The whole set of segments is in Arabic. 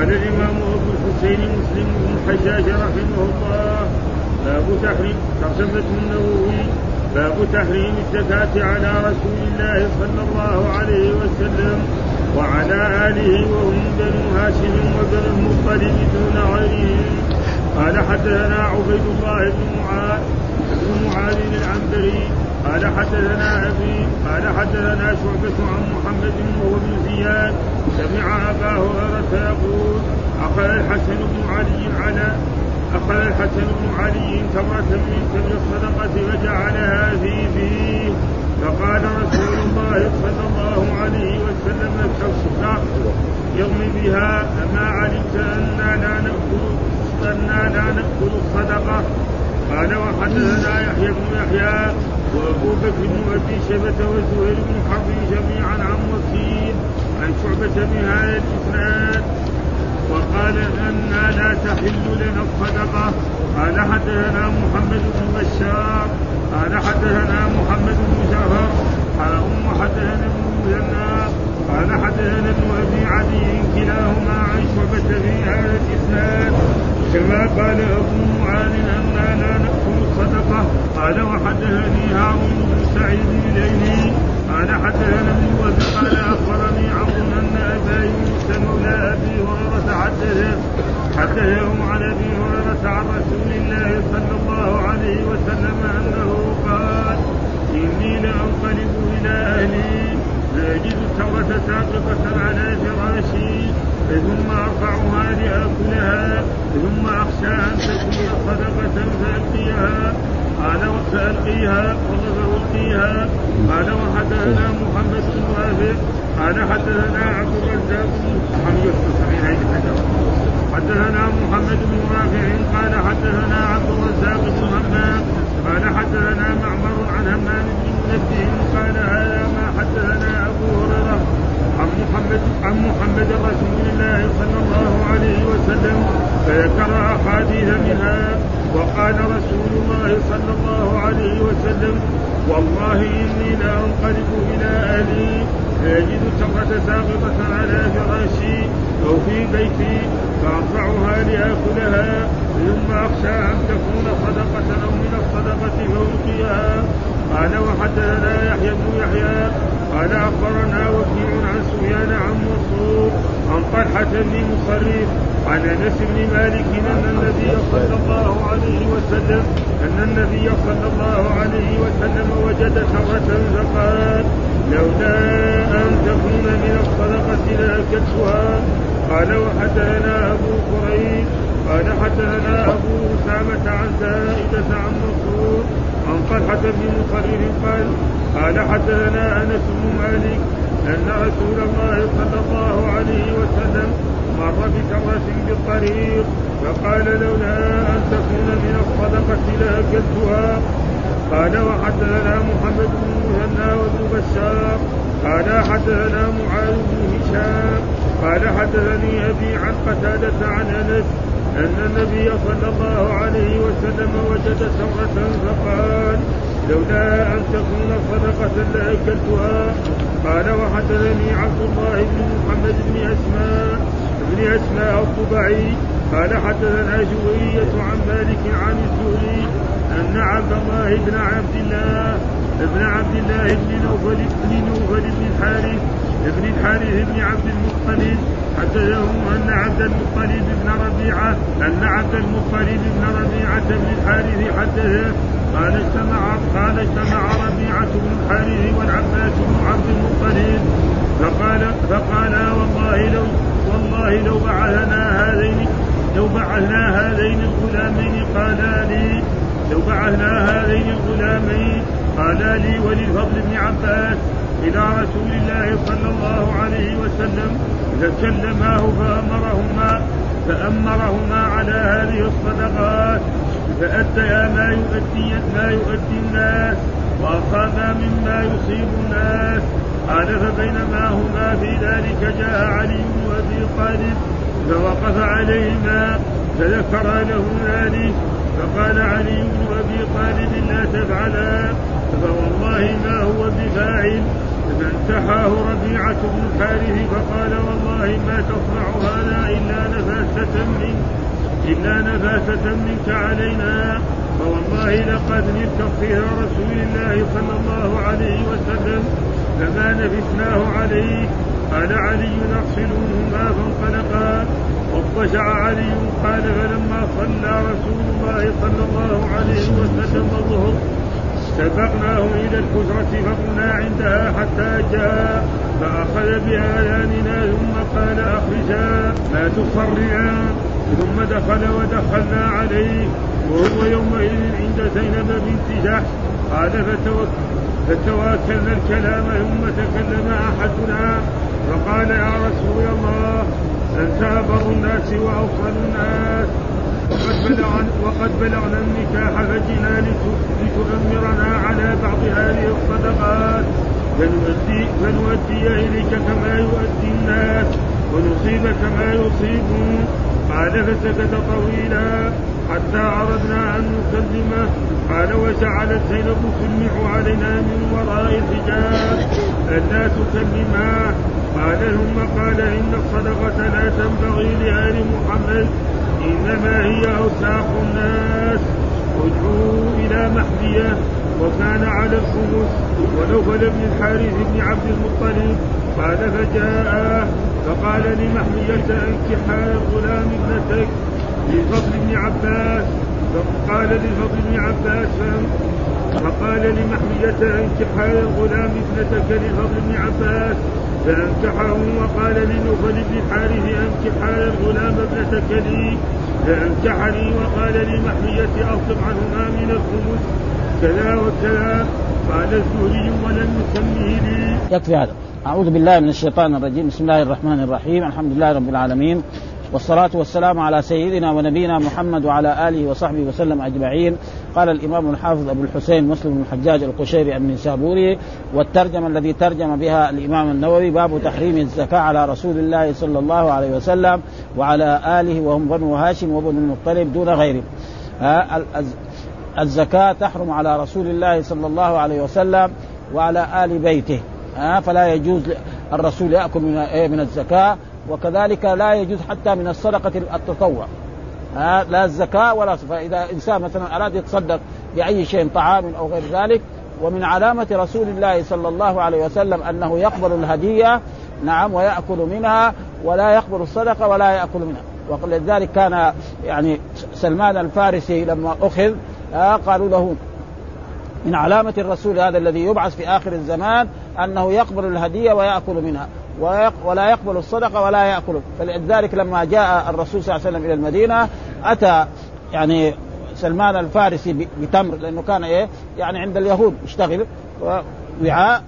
قال الإمام أبو الحسين مسلم بن الحجاج رحمه الله باب تحريم ترجمة النووي باب تحريم الزكاة على رسول الله صلى الله عليه وسلم وعلى آله وهم بنو هاشم وبنو المطلب دون غيرهم. قال حدثنا عبيد الله بن معاذ بن معاذ العنبري قال حدثنا أبي قال حدثنا شعبة عن محمد وهو ابن زياد سمع أبا هريرة يقول أخذ الحسن بن علي على أخذ الحسن بن علي تمرة من تمر الصدقة وجعلها في فيه فقال رسول الله صلى الله عليه وسلم كالصدق يرمي بها أما علمت أنا لا نأكل أنا لا نأكل الصدقة؟ قال وحدثنا يحيى بن يحيى وابو بكر بن ابي شيبه وزهير بن حرب جميعا عن وكيل عن شعبة بهذا الاسناد وقال أنا لا تحل لنا الصدقة. قال حدثنا محمد بن بشار قال حدثنا محمد بن جعفر قال أم حدثنا ابن مثنى قال حدثنا ابن أبي عدي كلاهما عن شعبة في هذا الاسناد كما قال ابو معاذ أنا لا نأكل الصدقة. قال وحدثني هارون بن سعيد اليني قال حدثنا ابن وهب قال أخبرني عمرو أن أبا يونس مولى أبي هريرة حدثه حدثه عن أبي هريرة عن رسول الله صلى الله عليه وسلم أنه قال إني لأنقلب إلى أهلي. فاجد التوره ساقطة على فراشي. ثم أرفعها لأكلها. ثم صدقه فالقيها قال فالقيها فالقيها قال وحدثنا محمد بن وافق قال حدثنا عبد الرزاق حدثنا محمد بن رافع قال حدثنا عبد الرزاق بن همام قال حدثنا معمر عن همام بن منبه قال هذا ما حدثنا أبو هريرة عن محمد عن محمد رسول الله صلى الله عليه وسلم فذكر أحاديث منها. وقال رسول الله صلى الله عليه وسلم والله إني لانقلب إلى أهلي فاجد التمرة ساقطة على فراشي أو في بيتي فأرفعها لآكلها ثم أخشى أن تكون صدقة أو من الصدقة فالقيها قال وحدثنا يحيى بن يحيى قال أخبرنا وكيع عن سفيان عن منصور عن طلحة بن مصرف عن أنس بن مالك أن النبي صلى الله عليه وسلم أن النبي صلى الله عليه وسلم وجد ثمرة فقال لولا أن تكون من الصدقة لاكلتها قال وحدثنا أبو كريم قال حدثنا أبو أسامة عن زائدة عن منصور عن طلحة بن مصرف قال قال حدثنا أنس بن مالك أن رسول الله صلى الله عليه وسلم مر بكرة بالطريق فقال لولا أن تكون من الصدقة لأكلتها. قال وحدثنا محمد بن مثنى وابن بشار. قال حدثنا معاذ بن هشام. قال حدثني أبي عن قتادة عن أنس أن النبي صلى الله عليه وسلم وجد ثمرة فقال لولا أن تكون صدقة لاكلتها قال وحدثني عبد الله بن محمد بن أسماء بن أسماء الطبعي قال حدثنا جوية عن مالك عن الزهري أن عبد الله بن عبد الله ابن عبد الله بن نوفل بن نوفل بن الحارث ابن الحارث بن عبد المطلب حدثهم أن عبد المطلب بن ربيعة أن عبد المطلب بن ربيعة بن الحارث حدثه قال اجتمع قال اجتمع ربيعة بن الحارث والعباس بن عبد المطلب. فقال فقال والله لو والله لو بعثنا هذين لو بعثنا هذين الغلامين قالا لي لو بعثنا هذين الغلامين قالا لي وللفضل بن عباس إلى رسول الله صلى الله عليه وسلم فكلماه فأمرهما فأمرهما على هذه الصدقات. فأديا ما يؤدي ما يؤدي الناس وأصابا مما يصيب الناس. قال فبينما هما في ذلك جاء علي بن أبي طالب فوقف عليهما فذكر له ذلك. فقال علي بن أبي طالب لا تفعلا. فوالله ما هو بفاعل. فانتحاه ربيعة بن الحارث فقال والله ما تصنع هذا إلا منك إلا نفاسة منك علينا. فوالله لقد نلت فيها رسول الله صلى الله عليه وسلم فما نفسناه عليه. قال علي نغسلهما فانطلقا واضطجع علي قال فلما صلى رسول الله صلى الله عليه وسلم الظهر سبقناه إلى الحجرة فقمنا عندها حتى جاء فأخذ بآذاننا ثم قال أخرجا لا تصرعا ثم دخل ودخلنا عليه وهو يومئذ عند زينب بنت جحش. قال فتواكلنا الكلام ثم تكلم أحدنا. فقال يا رسول الله أنت أبر الناس وأوصل الناس. وقد بلغنا وقد بلغنا النكاح فجئنا لتؤمرنا على بعض هذه الصدقات. فنؤدي فنؤدي إليك كما يؤدي الناس ونصيب كما يصيبون قال فسكت طويلا حتى أردنا أن نكلمه. قال وجعلت زينب تلمح علينا من وراء الحجاب. ألا تكلما؟ قال ثم قال إن الصدقة لا تنبغي لآل محمد إنما هي أوساخ الناس. ادعوا إلى محمية وكان على الخمس ونوفل بن الحارث بن عبد المطلب. قال فجاء فقال لمحمية انكحا غلام ابنتك للفضل بن عباس. فقال للفضل بن عباس فقال لمحمية انكحا غلام ابنتك للفضل بن عباس. فانكحه وقال لنوفل بن الحارث انكحا الغلام ابنتك لي فانكحني وقال لمحمية اصب عنهما من الخمس. كذا وكذا. قال الزهري ولم يسمه لي. يكفي هذا. أعوذ بالله من الشيطان الرجيم. بسم الله الرحمن الرحيم. الحمد لله رب العالمين. والصلاة والسلام على سيدنا ونبينا محمد وعلى آله وصحبه وسلم أجمعين. قال الإمام الحافظ أبو الحسين مسلم بن الحجاج القشيري النسابوري والترجمة الذي ترجم بها الإمام النووي باب تحريم الزكاة على رسول الله صلى الله عليه وسلم وعلى آله وهم بنو هاشم وبنو المطلب دون غيرهم الزكاة تحرم على رسول الله صلى الله عليه وسلم وعلى آل بيته. فلا يجوز الرسول يأكل من الزكاة وكذلك لا يجوز حتى من الصدقة التطوع. لا الزكاة ولا فإذا إنسان مثلا أراد يتصدق بأي شيء طعام أو غير ذلك ومن علامة رسول الله صلى الله عليه وسلم أنه يقبل الهدية نعم ويأكل منها ولا يقبل الصدقة ولا يأكل منها. ولذلك كان يعني سلمان الفارسي لما أخذ آه قالوا له من علامة الرسول هذا الذي يبعث في آخر الزمان أنه يقبل الهدية ويأكل منها. ولا يقبل الصدقة ولا يأكل. فلذلك لما جاء الرسول صلى الله عليه وسلم إلى المدينة أتى يعني سلمان الفارسي بتمر لأنه كان إيه؟ يعني عند اليهود يشتغل وعاء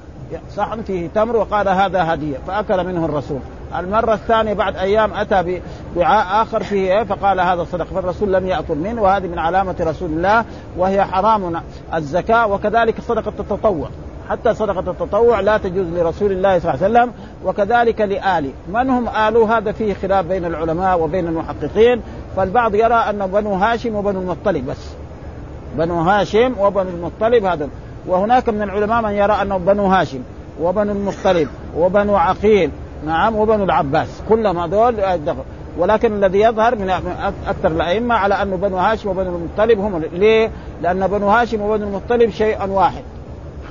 صحن فيه تمر وقال هذا هدية فأكل منه الرسول. المرة الثانية بعد أيام أتى بوعاء آخر فيه إيه؟ فقال هذا صدق فالرسول لم يأكل منه وهذه من علامة رسول الله وهي حرام الزكاة وكذلك صدقة التطوع. حتى صدقة التطوع لا تجوز لرسول الله صلى الله عليه وسلم وكذلك لآله من هم آل؟ هذا فيه خلاف بين العلماء وبين المحققين فالبعض يرى أن بنو هاشم وبنو المطلب بس. بنو هاشم وبنو المطلب هذا. وهناك من العلماء من يرى أنه بنو هاشم وبنو المطلب وبنو عقيل نعم وبنو العباس. كلهم هذول ولكن الذي يظهر من أكثر الأئمة على انه بنو هاشم وبنو المطلب هم ليه؟ لأن بنو هاشم وبنو المطلب شيء واحد.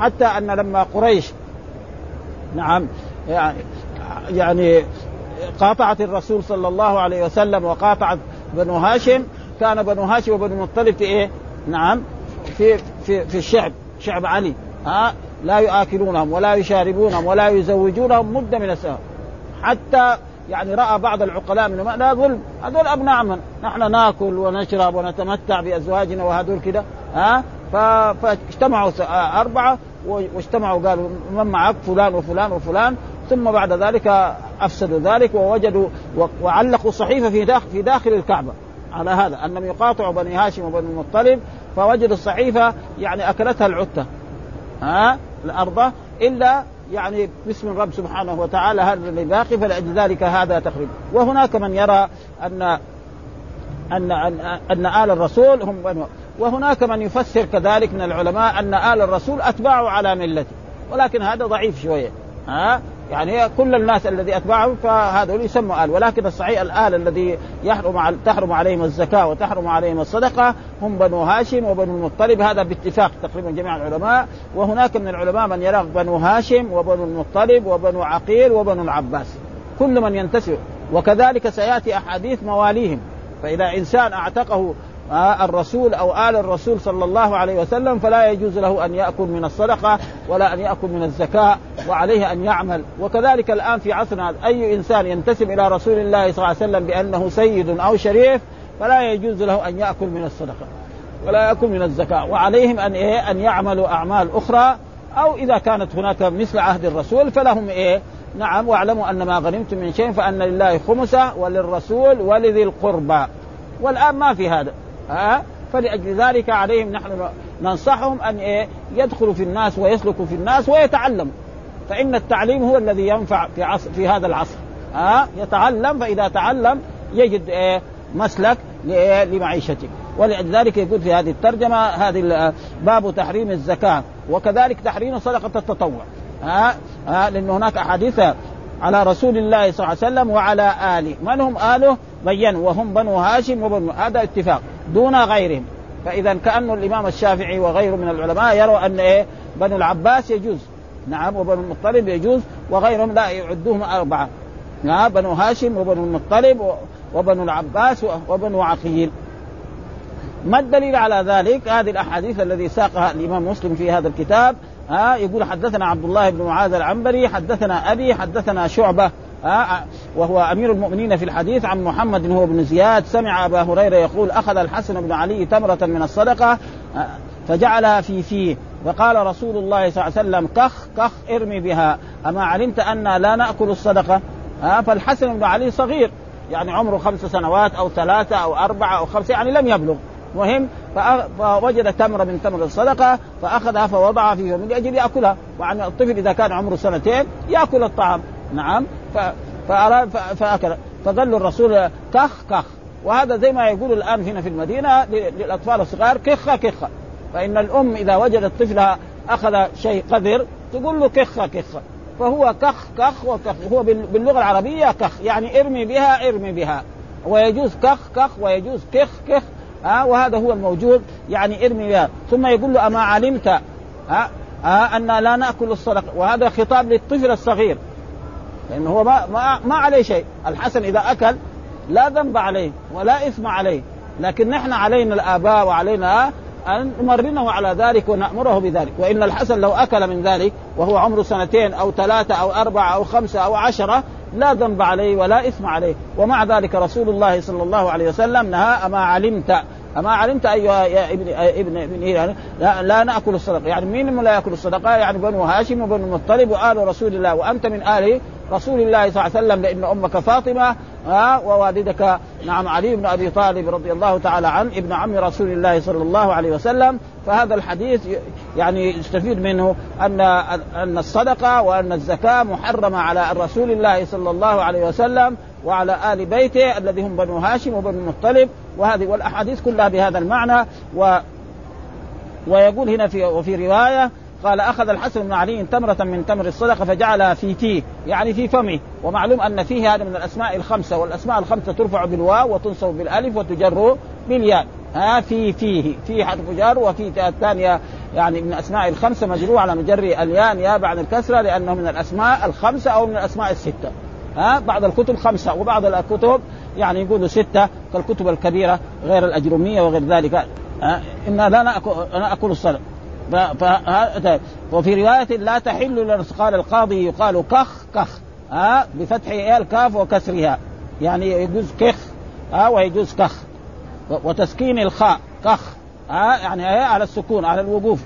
حتى أن لما قريش نعم يعني يعني قاطعت الرسول صلى الله عليه وسلم وقاطعت بنو هاشم كان بنو هاشم وبنو المطلب في إيه؟ نعم في في في الشعب شعب علي. ها؟ لا يآكلونهم ولا يشاربونهم ولا يزوجونهم مدة من السنة حتى يعني رأى بعض العقلاء من لا ظلم هذول أبناء من نحن نأكل ونشرب ونتمتع بأزواجنا وهذول كده. ها؟ فاجتمعوا أربعة واجتمعوا قالوا من معك؟ فلان وفلان وفلان. ثم بعد ذلك أفسدوا ذلك ووجدوا وعلقوا صحيفة في داخل في داخل الكعبة على هذا أنهم يقاطعوا بني هاشم وبني المطلب فوجدوا الصحيفة يعني أكلتها العتة. ها؟ الأرض. إلا يعني باسم الرب سبحانه وتعالى هذا اللي باقي فلأجل ذلك هذا تقريب وهناك من يرى أن أن أن, أن آل الرسول هم بنو وهناك من يفسر كذلك من العلماء أن آل الرسول أتباعه على ملته. ولكن هذا ضعيف شوية. ها؟ يعني كل الناس الذي اتبعهم فهذول يسموا آل. ولكن الصحيح الآل الذي يحرم تحرم عليهم الزكاة وتحرم عليهم الصدقة هم بنو هاشم وبنو المطلب. هذا باتفاق تقريبا جميع العلماء. وهناك من العلماء من يرى بنو هاشم وبنو المطلب وبنو عقيل وبنو العباس. كل من ينتسب. وكذلك سيأتي أحاديث مواليهم. فإذا إنسان أعتقه الرسول أو آل الرسول صلى الله عليه وسلم فلا يجوز له أن يأكل من الصدقة ولا أن يأكل من الزكاة وعليه أن يعمل. وكذلك الآن في عصرنا أي إنسان ينتسب إلى رسول الله صلى الله عليه وسلم بأنه سيد أو شريف فلا يجوز له أن يأكل من الصدقة ولا يأكل من الزكاة. وعليهم أن إيه؟ أن يعملوا أعمال أخرى أو إذا كانت هناك مثل عهد الرسول فلهم إيه؟ نعم واعلموا أن ما غنمتم من شيء فأن لله خمسه وللرسول ولذي القربى. والآن ما في هذا. ها؟ فلأجل ذلك عليهم نحن ننصحهم أن إيه؟ يدخلوا في الناس ويسلكوا في الناس ويتعلموا. فإن التعليم هو الذي ينفع في عصر في هذا العصر. ها؟ يتعلم فإذا تعلم يجد إيه؟ مسلك لمعيشته ولذلك يقول في هذه الترجمة هذه باب تحريم الزكاة. وكذلك تحريم صدقة التطوع. ها؟ ها؟ لأن هناك أحاديث على رسول الله صلى الله عليه وسلم وعلى آله. من هم آله؟ بين وهم بنو هاشم وبنو هذا اتفاق. دون غيرهم. فإذا كانه الإمام الشافعي وغيره من العلماء يروا أن إيه؟ بنو العباس يجوز. نعم وبنو المطلب يجوز وغيرهم لا يعدوهم أربعة. نعم بنو هاشم وبنو المطلب وبنو العباس وبنو عقيل. ما الدليل على ذلك؟ هذه الأحاديث الذي ساقها الإمام مسلم في هذا الكتاب. ها يقول حدثنا عبد الله بن معاذ العنبري حدثنا أبي حدثنا شعبة. ها وهو أمير المؤمنين في الحديث عن محمد هو بن زياد سمع أبا هريرة يقول أخذ الحسن بن علي تمرة من الصدقة فجعلها في فيه. فقال رسول الله صلى الله عليه وسلم كخ كخ ارمي بها. أما علمت أن لا نأكل الصدقة؟ ها فالحسن بن علي صغير يعني عمره خمس سنوات أو ثلاثة أو أربعة أو خمسة يعني لم يبلغ. مهم؟ فوجد تمرة من تمر الصدقة فأخذها فوضعها في من أجل يأكلها. وعن الطفل إذا كان عمره سنتين يأكل الطعام. نعم. فاراد فأكل. فقال له الرسول كخ كخ. وهذا زي ما يقول الآن هنا في المدينة للأطفال الصغار كخه كخه فإن الأم إذا وجدت طفلها أخذ شيء قذر تقول له كخه كخه فهو كخ كخ وكخ. هو باللغة العربية كخ. يعني ارمي بها ارمي بها. ويجوز كخ كخ ويجوز كخ كخ. ها؟ وهذا هو الموجود. يعني ارمي بها. ثم يقول له أما علمت؟ ها؟ أن لا نأكل الصدقه وهذا خطاب للطفل الصغير. لأنه هو ما ما, ما عليه شيء. الحسن إذا أكل لا ذنب عليه ولا إثم عليه. لكن نحن علينا الآباء وعلينا أن نمرنه على ذلك ونأمره بذلك. وإن الحسن لو أكل من ذلك وهو عمره سنتين أو ثلاثة أو أربعة أو خمسة أو عشرة لا ذنب عليه ولا إثم عليه. ومع ذلك رسول الله صلى الله عليه وسلم نهى أما علمت أما علمت أيها يا ابن ابن ابن يعني لا, لا نأكل الصدقة. يعني مين لا يأكل الصدقة؟ يعني بنو هاشم وبنو المطلب وآل رسول الله. وأنت من آله رسول الله صلى الله عليه وسلم لإن أمك فاطمة ها ووالدك نعم علي بن أبي طالب رضي الله تعالى عنه ابن عم رسول الله صلى الله عليه وسلم. فهذا الحديث يعني يستفيد منه أن أن الصدقة وأن الزكاة محرمة على رسول الله صلى الله عليه وسلم وعلى آل بيته الذي هم بنو هاشم وبنو المطلب. وهذه والأحاديث كلها بهذا المعنى. و ويقول هنا في وفي رواية قال أخذ الحسن بن علي تمرة من تمر الصدقة فجعلها في تيه يعني في فمه. ومعلوم أن فيه هذا من الأسماء الخمسة والأسماء الخمسة ترفع بالواو وتنصب بالألف وتجر بالياء. ها في فيه في حرف جر وفي الثانية يعني من الأسماء الخمسة مجرور على مجر الياء يا بعد الكسرة لأنه من الأسماء الخمسة أو من الأسماء الستة. ها بعض الكتب خمسة وبعض الكتب يعني يقولوا ستة كالكتب الكبيرة غير الاجروميه وغير ذلك. ها إنا لا ناكل ناكل الصدق. وفي رواية لا تحل قال القاضي يقال كخ كخ ها بفتح الكاف وكسرها. يعني يجوز كخ ها ويجوز كخ. وتسكين الخاء كخ ها يعني على السكون على الوقوف.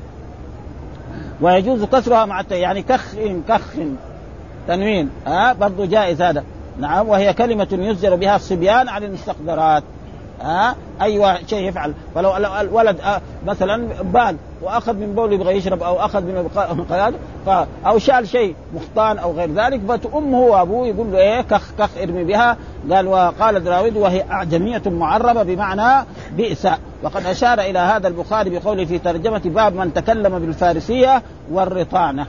ويجوز كسرها مع يعني كخ كخ تنوين ها برضه جائز هذا. نعم وهي كلمة يزجر بها الصبيان عن المستقذرات. ها؟ أي شيء يفعل. فلو الولد آه، مثلا بال وأخذ من بول يبغى يشرب أو أخذ من قيادة أو شال شيء مخطان أو غير ذلك أمه وأبوه يقول له إيه كخ كخ ارمي بها. قال وقال الداودي وهي أعجمية معربة بمعنى بئس. وقد أشار إلى هذا البخاري بقوله في ترجمة باب من تكلم بالفارسية والرطانه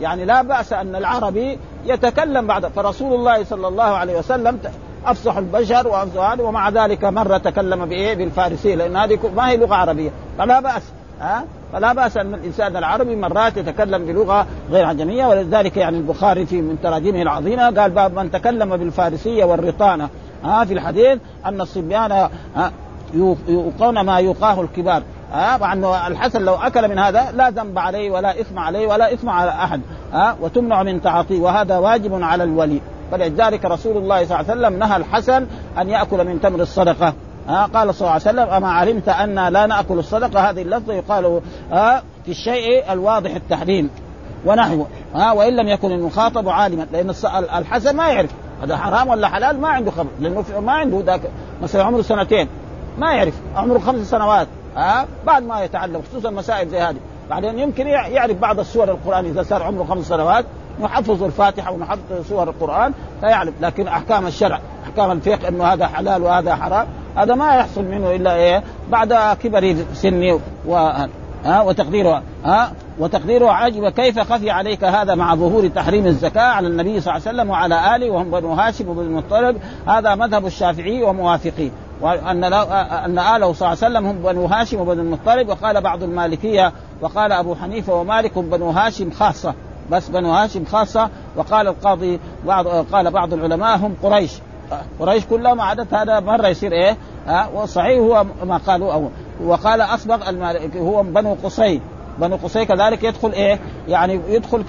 يعني لا بأس أن العربي يتكلم بعد فرسول الله صلى الله عليه وسلم أفصح البشر وأفصح ومع ذلك مرة تكلم بإيه؟ بالفارسية لأن هذه ما هي لغة عربية. فلا بأس ها؟ فلا بأس أن الإنسان العربي مرات يتكلم بلغة غير عجمية ولذلك يعني البخاري في من تراجمه العظيمة قال باب من تكلم بالفارسية والرطانه ها؟ في الحديث أن الصبيان يوقون ما يوقاه الكبار ها؟ مع أنه الحسن لو أكل من هذا لا ذنب عليه ولا إثم عليه ولا إثم على أحد ها؟ وتمنع من تعاطيه وهذا واجب على الولي. فلذلك رسول الله صلى الله عليه وسلم نهى الحسن أن يأكل من تمر الصدقة. ها قال صلى الله عليه وسلم أما علمت أن لا نأكل الصدقة؟ هذه اللفظه يقال ها في الشيء الواضح التحريم ونحوه ها وإن لم يكن المخاطب عالما لأن الحسن ما يعرف هذا حرام ولا حلال ما عنده خبر. لأنه ما عنده ذاك مثلا عمره سنتين ما يعرف. عمره خمس سنوات ها بعد ما يتعلم خصوصا مسائل زي هذه. بعدين يمكن يعرف بعض السور القرآن إذا صار عمره خمس سنوات نحفظ الفاتحه ونحفظ سور القرآن فيعرف لكن أحكام الشرع أحكام الفقه إنه هذا حلال وهذا حرام هذا ما يحصل منه إلا إيه؟ بعد كبر سني و ها وتقديره. ها وتقديره عجب كيف خفي عليك هذا مع ظهور تحريم الزكاة على النبي صلى الله عليه وسلم وعلى آله وهم بنو هاشم وبن المطلب هذا مذهب الشافعي وموافقيه وأن أن آله صلى الله عليه وسلم هم بنو هاشم وبنو المطلب وقال بعض المالكية وقال أبو حنيفة ومالك بنو هاشم خاصة. بس بنو هاشم خاصة وقال القاضي بعض قال بعض العلماء هم قريش. قريش كلها ما عدت هذا مرة يصير إيه؟ ها والصحيح هو ما قالوا أو وقال اسبق المالك هو بنو قصي. بنو قصي كذلك يدخل إيه؟ يعني يدخل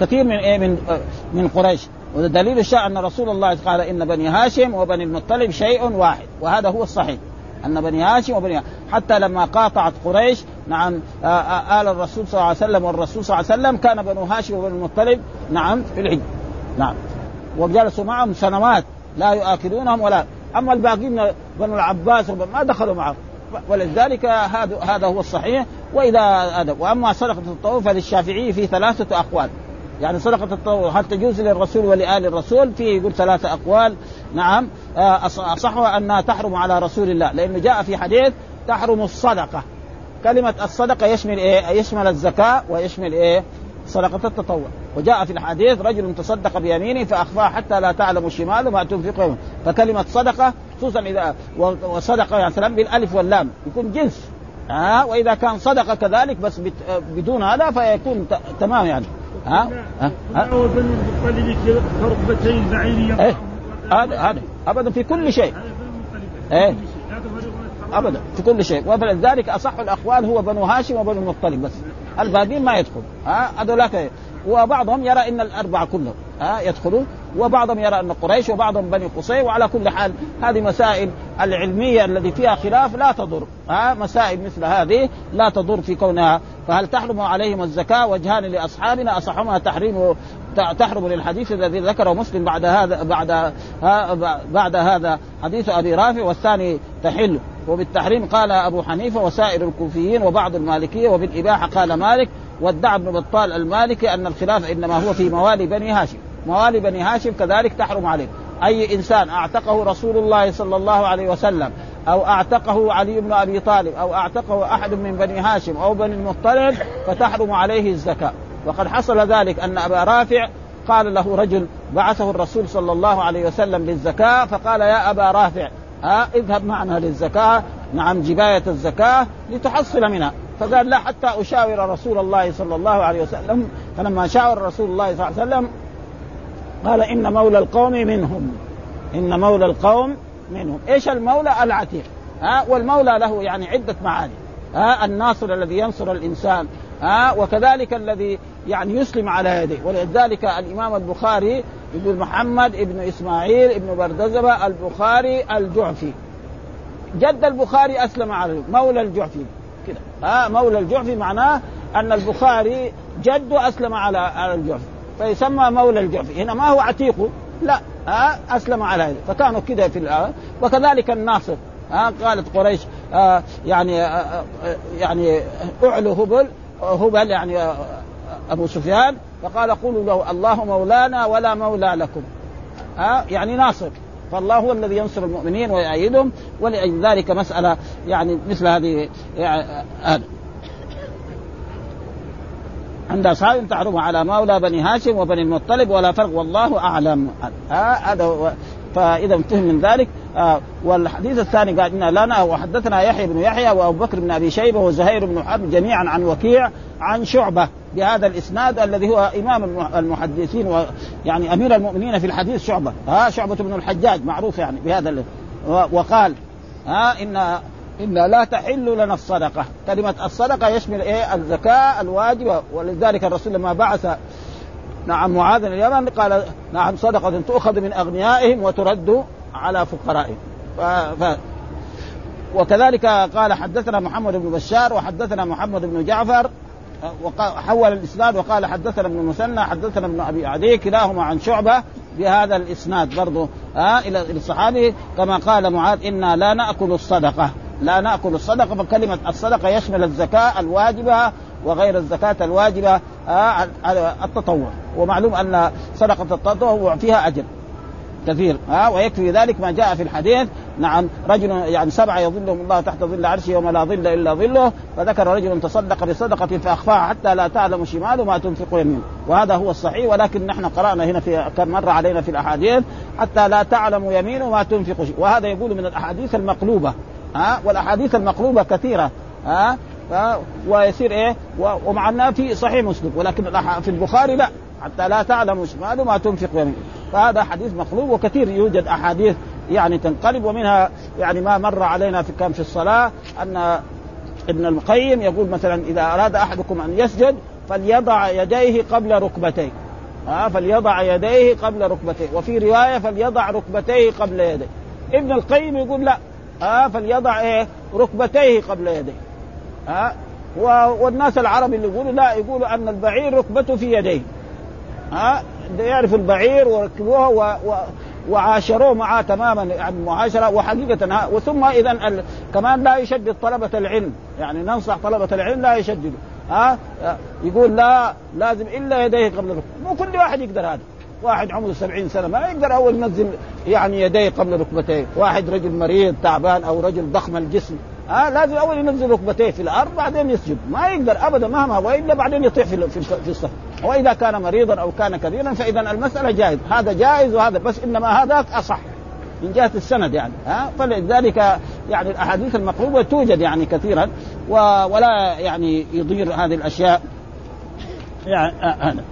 كثير من إيه؟ من من قريش. ودليل الشاء أن رسول الله قال إن بني هاشم وبني المطلب شيء واحد وهذا هو الصحيح. أن بني هاشم وبني حتى لما قاطعت قريش نعم آل الرسول صلى الله عليه وسلم والرسول صلى الله عليه وسلم كان بنو هاشم وبني المطلب نعم في العيد نعم. وجلسوا معهم سنوات لا يؤكلونهم ولا. أما الباقين بنو العباس ما دخلوا معهم. ولذلك هذا هذا هو الصحيح وإذا وأما صدقه التطوع فللشافعي في ثلاثة أقوال. يعني صدقة التطوع هل تجوز للرسول ولآل الرسول؟ فيه يقول ثلاثة أقوال. نعم. آه، أصحها أنها تحرم على رسول الله. لأنه جاء في حديث تحرم الصدقة. كلمة الصدقة يشمل إيه؟ يشمل الزكاة ويشمل إيه؟ صدقة التطوع. وجاء في الحديث رجل تصدق بيمينه فأخفاها حتى لا تعلم شماله ما تنفقه فكلمة صدقة خصوصا إذا وصدقة يعني سلام بالألف واللام. يكون جنس. ها وإذا كان صدقة كذلك بس بدون هذا فيكون تمام يعني. ها؟ ها؟ المطلب بعيريه إيه؟ هذا هذا أبدا في كل شيء. إيه. أبدا في كل شيء. ولذلك أصح الاقوال هو بنو هاشم وبنو المطلب بس. الباقيين ما يدخل ها؟ هذولاك وبعضهم يرى إن الأربعة كلهم. ها؟ يدخلون. وبعضهم يرى أن قريش وبعضهم بني قصي وعلى كل حال هذه مسائل العلمية التي فيها خلاف لا تضر. ها مسائل مثل هذه لا تضر في كونها. فهل تحرم عليهم الزكاة وجهان لأصحابنا؟ اصحهما تحريم تحرم للحديث الذي ذكره مسلم بعد هذا بعد بعد هذا حديث أبي رافع والثاني تحل. وبالتحريم قال أبو حنيفة وسائر الكوفيين وبعض المالكية وبالإباحة قال مالك وادعى ابن بطال المالكي أن الخلاف إنما هو في موالي بني هاشم. موالي بني هاشم كذلك تحرم عليه. أي إنسان أعتقه رسول الله صلى الله عليه وسلم أو أعتقه علي بن أبي طالب أو أعتقه أحد من بني هاشم أو بني المطلب فتحرم عليه الزكاة. وقد حصل ذلك أن أبا رافع قال له رجل بعثه الرسول صلى الله عليه وسلم للزكاة فقال يا أبا رافع ها اذهب معنا للزكاة نعم جباية الزكاة لتحصل منها. فقال لا حتى أشاور رسول الله صلى الله عليه وسلم فلما شاور رسول الله صلى الله عليه وسلم قال إن مولى القوم منهم. إن مولى القوم منهم. إيش المولى؟ العتيق. ها؟ والمولى له يعني عدة معاني. ها؟ الناصر الذي ينصر الإنسان. ها؟ وكذلك الذي يعني يسلم على يديه ولذلك الإمام البخاري يقول محمد ابن إسماعيل ابن بردزبة البخاري الجعفي. جد البخاري أسلم على مولى الجعفي. كده. ها؟ مولى الجعفي معناه أن البخاري جده أسلم على على الجعفي. فيسمى مولى الجعفي هنا ما هو عتيقه لا ها أسلم على هذا. فكانوا كده في وكذلك الناصر. ها قالت قريش آه يعني آه يعني أعلو هبل هبل يعني آه أبو سفيان. فقال قولوا له الله مولانا ولا مولى لكم. ها يعني ناصر. فالله هو الذي ينصر المؤمنين ويؤيدهم ولذلك مسألة يعني مثل هذه يعني هذا عند اصحاب تحرم على مولى بني هاشم وبني المطلب ولا فرق والله أعلم. هذا فإذا فهم من ذلك. آه والحديث الثاني قال إن لنا وحدثنا يحيى بن يحيى وأبو بكر بن أبي شيبة وزهير بن حرب جميعا عن وكيع عن شعبة بهذا الإسناد الذي هو إمام المحدثين ويعني أمير المؤمنين في الحديث شعبة. ها شعبة بن الحجاج معروف يعني بهذا وقال ها إن إن لا تحل لنا الصدقة. كلمة الصدقة يشمل إيه؟ الزكاة الواجبة. ولذلك الرسول لما بعث نعم معاذ اليمن قال نعم صدقة تؤخذ من أغنيائهم وترد على فقرائهم. ف... ف... وكذلك قال حدثنا محمد بن بشار وحدثنا محمد بن جعفر وحول الإسناد وقال حدثنا ابن المثنى حدثنا ابن أبي عدي كلاهما عن شعبة بهذا الإسناد برضه آه إلى الصحابي كما قال معاذ إنا لا نأكل الصدقة. لا نأكل الصدقة فكلمة الصدقة يشمل الزكاة الواجبة وغير الزكاة الواجبة آه التطوع. ومعلوم أن صدقة التطوع فيها أجر كثير ها ويكفي ذلك ما جاء في الحديث نعم رجل يعني سبعه يظلهم الله تحت ظل عرشه يوم لا ظل إلا ظله فذكر رجل تصدق بصدقة فأخفاها حتى لا تعلم شماله ما تنفق يمينه. وهذا هو الصحيح ولكن نحن قرأنا هنا في كم مرة علينا في الأحاديث حتى لا تعلم يمينه ما تنفق وهذا يقول من الأحاديث المقلوبة. ها؟ والأحاديث المقلوبة كثيرة ها؟ ويصير إيه؟ ومع انها في صحيح مسلم ولكن في البخاري لا حتى لا تعلم شماله ما تنفق يمينه فهذا حديث مقلوب وكثير يوجد أحاديث يعني تنقلب ومنها يعني ما مر علينا في كان في الصلاة أن ابن القيم يقول مثلا إذا أراد أحدكم أن يسجد فليضع يديه قبل ركبتيه آه فليضع يديه قبل ركبتيه وفي رواية فليضع ركبتيه قبل يديه. ابن القيم يقول لا آه فليضع إيه ركبتيه قبل يديه. آه والناس العرب اللي يقولوا لا يقولوا أن البعير ركبته في يديه. ها يعرف البعير وركبوه و... و... وعاشروه معاه تماما يعني معاشرة وحقيقة وثم اذا ال... كمان لا يشدد طلبة العلم. يعني ننصح طلبة العلم لا يشددوا. ها يقول لا لازم إلا يديه قبل الركبه مو كل واحد يقدر هذا. واحد عمره سبعين سنة ما يقدر أول ينزل يعني يديه قبل ركبتيه. واحد رجل مريض تعبان أو رجل ضخم الجسم. ها لازم أول ينزل ركبتيه في الأرض بعدين يسجد. ما يقدر ابدا مهما والا بعدين يطيح في في, الصف. وإذا كان مريضا أو كان كبيرا فاذا المسألة جائز هذا جائز وهذا بس إنما هذاك أصح. من جهه السند يعني. ها فلذلك يعني الأحاديث المقلوبه توجد يعني كثيرا ولا يعني يضير هذه الأشياء. يعني هذا.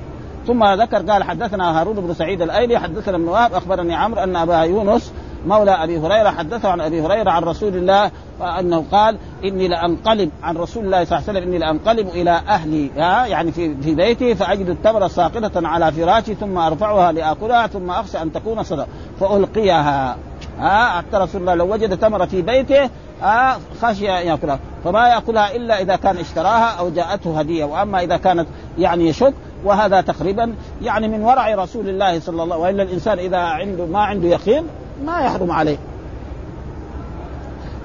ثم ذكر قال حدثنا هارون بن سعيد الأيلي حدثنا ابن وهب أخبرني عمرو أن أبا يونس مولى أبي هريرة حدثه عن أبي هريرة عن رسول الله انه قال إني لأنقلب عن رسول الله صلى الله عليه وسلم إني لأنقلب إلى أهلي ها يعني في في بيتي فأجد التمر ساقطة على فراشي ثم أرفعها لأكلها ثم أخشى أن تكون صدقه فألقيها. ها حتى رسول الله لو وجد تمر في بيته ها خشي أن يأكلها فما يأكلها إلا إذا كان اشتراها أو جاءته هدية وأما إذا كانت يعني يشك وهذا تقريبا يعني من ورع رسول الله صلى الله عليه وإلا الإنسان إذا عنده ما عنده يقين ما يحرم عليه.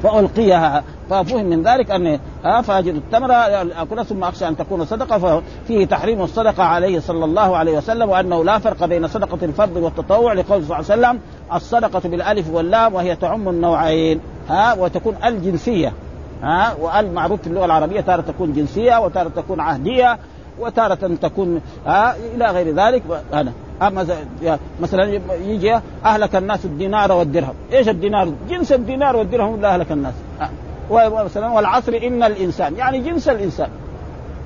فألقيها. ففهم من ذلك أن فاجد التمر أكلها ثم أخشى أن تكون صدقة ففيه تحريم الصدقة عليه صلى الله عليه وسلم وأنه لا فرق بين صدقة الفرض والتطوع لقول صلى الله عليه وسلم الصدقة بالألف واللام وهي تعم النوعين ها وتكون الجنسية ها وال معروف في اللغة العربية تارة تكون جنسية وتارة تكون عهدية وتارة تكون ها إلى غير ذلك هذا أما مثلا يجي أهلك الناس الدينار والدرهم، إيش الدينار؟ جنس الدينار والدرهم ولا أهلك الناس. مثلا والعصر إن الإنسان، يعني جنس الإنسان.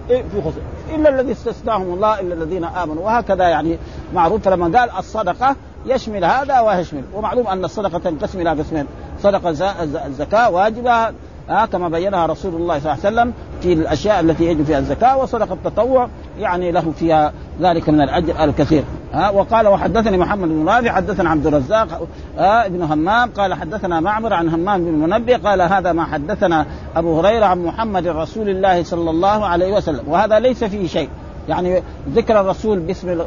إيه في خصوص إلا الذي استثناهم الله إلا الذين آمنوا وهكذا يعني معروف فلما قال الصدقة يشمل هذا ويشمل ومعلوم أن الصدقة تنقسم إلى قسمين صدقة الزكاة واجبة آه كما بينها رسول الله صلى الله عليه وسلم في الأشياء التي يجب فيها الزكاة وصدقه التطوع يعني له فيها ذلك من الأجر الكثير. ها وقال وحدثني محمد بن رافع حدثنا عبد الرزاق ابن همام قال حدثنا معمر عن همام بن المنبه قال هذا ما حدثنا أبو هريرة عن محمد رسول الله صلى الله عليه وسلم وهذا ليس فيه شيء. يعني ذكر الرسول باسم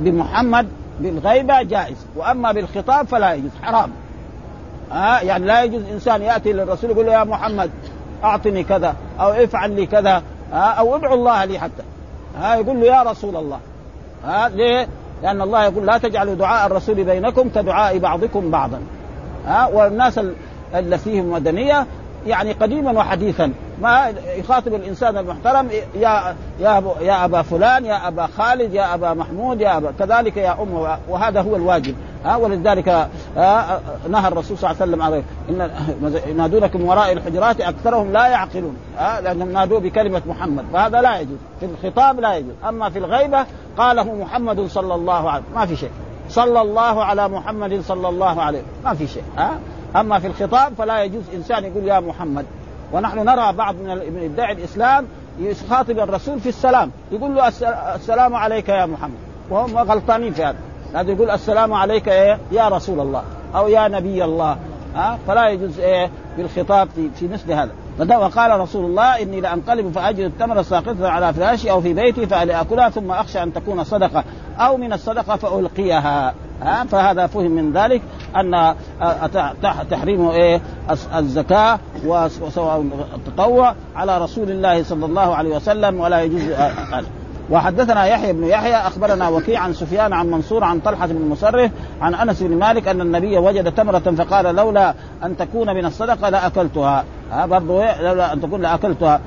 بمحمد بالغيبة جائز وأما بالخطاب فلا يجوز حرام. ها يعني لا يجوز إنسان يأتي للرسول يقول له يا محمد أعطني كذا أو افعل لي كذا ها أو ادعو الله لي حتى. ها يقول له يا رسول الله. ها ليه؟ لأن الله يقول لا تجعلوا دعاء الرسول بينكم كدعاء بعضكم بعضا. ها والناس اللي فيهم مدنية يعني قديما وحديثا. ما يخاطب الإنسان المحترم يا يا يا أبا فلان يا أبا خالد يا أبا محمود يا ابا كذلك يا أم وهذا هو الواجب. ها ولذلك نهى الرسول صلى الله عليه وسلم عليه إن ينادونكم وراء الحجرات أكثرهم لا يعقلون ها لأنهم نادوا بكلمة محمد فهذا لا يجوز. في الخطاب لا يجوز. أما في الغيبة قاله محمد صلى الله عليه ما في شيء. صلى الله على محمد صلى الله عليه ما في شيء ها. أما في الخطاب فلا يجوز. إنسان يقول يا محمد ونحن نرى بعض من ادعي الإسلام يخاطب الرسول في السلام يقول له السلام عليك يا محمد وهم غلطانين في هذا. هذا يقول السلام عليك إيه؟ يا رسول الله أو يا نبي الله. ها؟ فلا يجوز إيه؟ بالخطاب في, في مثل هذا. وقال رسول الله إني لأنقلب فأجد التمر ساقطة على فراشي أو في بيتي فلاكلها ثم أخشى أن تكون صدقة أو من الصدقة فألقيها. ها؟ فهذا فهم من ذلك أن تحريم إيه؟ الزكاة وسواء التطوع على رسول الله صلى الله عليه وسلم ولا يجوز هذا. وحدثنا يحيى بن يحيى أخبرنا وكيع عن سفيان عن منصور عن طلحة بن مصرف عن أنس بن مالك أن النبي وجد تمرة فقال لولا أن تكون من الصدقة لأكلتها. ها برضو لولا أن تكون لأكلتها.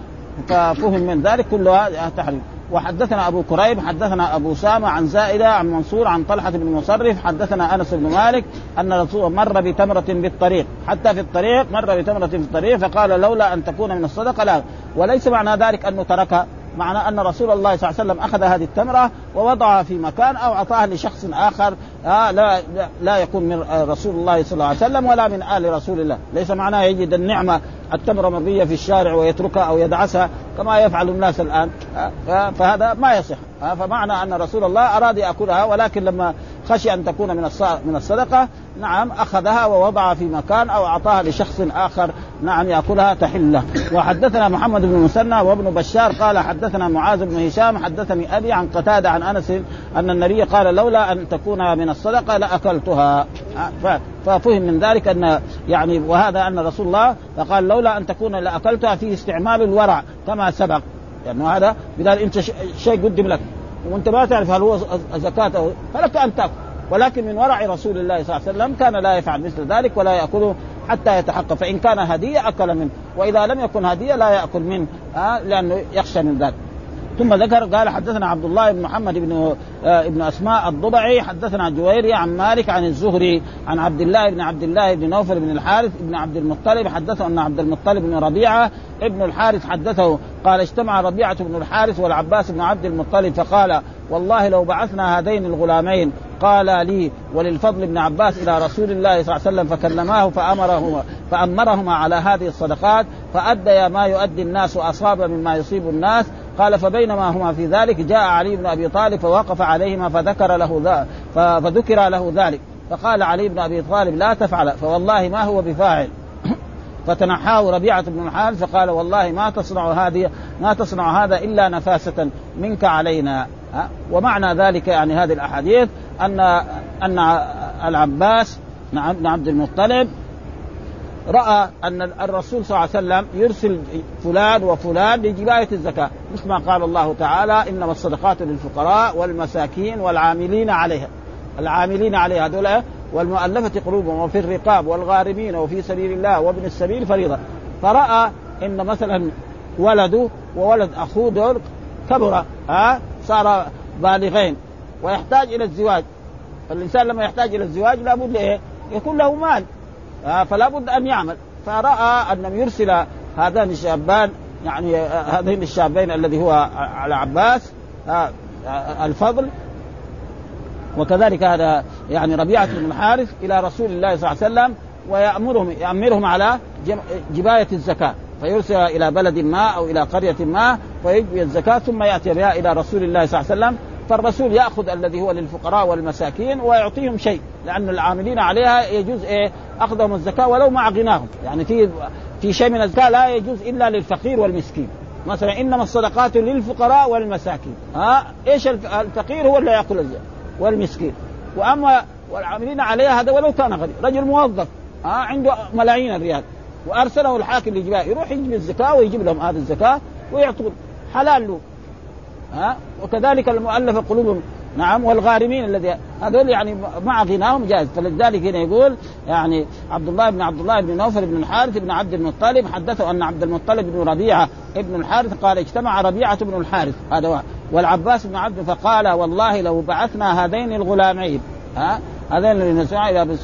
ففهم من ذلك كلها تحريم. وحدثنا أبو كريب حدثنا أبو سامة عن زائدة عن منصور عن طلحة بن مصرف حدثنا أنس بن مالك أن الرسول مر بتمرة بالطريق. حتى في الطريق مر بتمرة في الطريق فقال لولا أن تكون من الصدقة لا. وليس معنى ذلك أنه تركها. معنى أن رسول الله صلى الله عليه وسلم أخذ هذه التمرة ووضعها في مكان أو أعطاها لشخص آخر آه لا لا يكون من رسول الله صلى الله عليه وسلم ولا من آل رسول الله، ليس معناه يجد النعمة التمره مرضيه في الشارع ويتركها أو يدعسها كما يفعل الناس الآن. آه فهذا ما يصح. آه فمعنى أن رسول الله أراد يأكلها ولكن لما خشي أن تكون من من الصدقة نعم أخذها ووضعها في مكان أو أعطاها لشخص آخر نعم يأكلها تحله. وحدثنا محمد بن مسنى وابن بشار قال حدثنا معاذ بن هشام حدثني أبي عن قتادة عن أنس أن النبي قال لولا أن تكون من الصدقة لأكلتها. ففهم من ذلك أن يعني وهذا أن رسول الله فقال لولا أن تكون لأكلتها فيه استعمال الورع كما سبق. لأنه يعني هذا بدال انت شيء قدم لك. وأنت ما تعرف هل هو زكاة أو فلك أن تأكل. ولكن من ورع رسول الله صلى الله عليه وسلم كان لا يفعل مثل ذلك ولا يأكله حتى يتحقق. فإن كان هدية أكل منه. وإذا لم يكن هدية لا يأكل منه. آه لأنه يخشى من ذلك. ثم ذكر قال حدثنا عبد الله بن محمد بن آه ابن أسماء الضبعي حدثنا جويري عن مالك عن الزهري عن عبد الله بن عبد الله بن نوفل بن الحارث بن عبد المطلب حدثه أن عبد المطلب بن ربيعة ابن الحارث حدثه قال اجتمع ربيعة بن الحارث والعباس بن عبد المطلب فقال والله لو بعثنا هذين الغلامين قال لي وللفضل بن عباس إلى رسول الله صلى الله عليه وسلم فكلماه فأمرهما فأمرهما على هذه الصدقات فاديا ما يؤدي الناس وأصاب مما يصيب الناس قال فبينما هما في ذلك جاء علي بن أبي طالب فوقف عليهما فذكر له ذا فذكر له ذلك. فقال علي بن أبي طالب لا تفعل فوالله ما هو بفاعل. فتنحاه ربيعة بن الحارث فقال والله ما تصنع هذه ما تصنع هذا إلا نفاسة منك علينا. ومعنى ذلك يعني هذه الأحاديث أن أن العباس بن عبد المطلب رأى أن الرسول صلى الله عليه وسلم يرسل فلان وفلان لجباية الزكاة. مثل ما قال الله تعالى إنما الصدقات للفقراء والمساكين والعاملين عليها. العاملين عليها هذول والمؤلفة قلوبهم وفي الرقاب والغارمين وفي سبيل الله وابن السبيل فريضة. فرأى إن مثلا ولده وولد أخوه دول كبر ها صار بالغين ويحتاج إلى الزواج. فالإنسان لما يحتاج إلى الزواج لابد إيه؟ يكون له مال. فلا بد أن يعمل. فرأى أن يرسل هذان الشابان يعني هذين الشابين الذي هو على عباس الفضل. وكذلك هذا يعني ربيعة بن الحارث إلى رسول الله صلى الله عليه وسلم ويأمرهم يأمرهم على جباية الزكاة. فيرسل إلى بلد ما أو إلى قرية ما فيجبي الزكاة ثم يأتي بها إلى رسول الله صلى الله عليه وسلم. فالرسول يأخذ الذي هو للفقراء والمساكين ويعطيهم شيء لأن العاملين عليها يجوز إيه؟ أخذهم الزكاة ولو مع غناهم. يعني في في شيء من الزكاة لا يجوز إلا للفقير والمسكين. مثلا إنما الصدقات للفقراء والمساكين. ها؟ إيش الفقير هو اللي يأكل الزكاه والمسكين. وأما والعاملين عليها هذا ولو كان غني. رجل موظف ها؟ عنده ملايين الريال. وأرسله الحاكم لجباء يروح يجيب الزكاة ويجيب لهم هذه الزكاة ويعطون. حلال له. ها؟ وكذلك المؤلفه قلوبهم نعم والغارمين الذي هذول يعني مع غناهم جائز. فلذلك هنا يقول يعني عبد الله بن عبد الله بن نوفل بن الحارث بن عبد المطلب حدثه أن عبد المطلب بن ربيعة ابن الحارث قال اجتمع ربيعة بن الحارث. هذا والعباس بن عبد فقال والله لو بعثنا هذين الغلامين ها؟ هذين الذين نسمع إلى ابن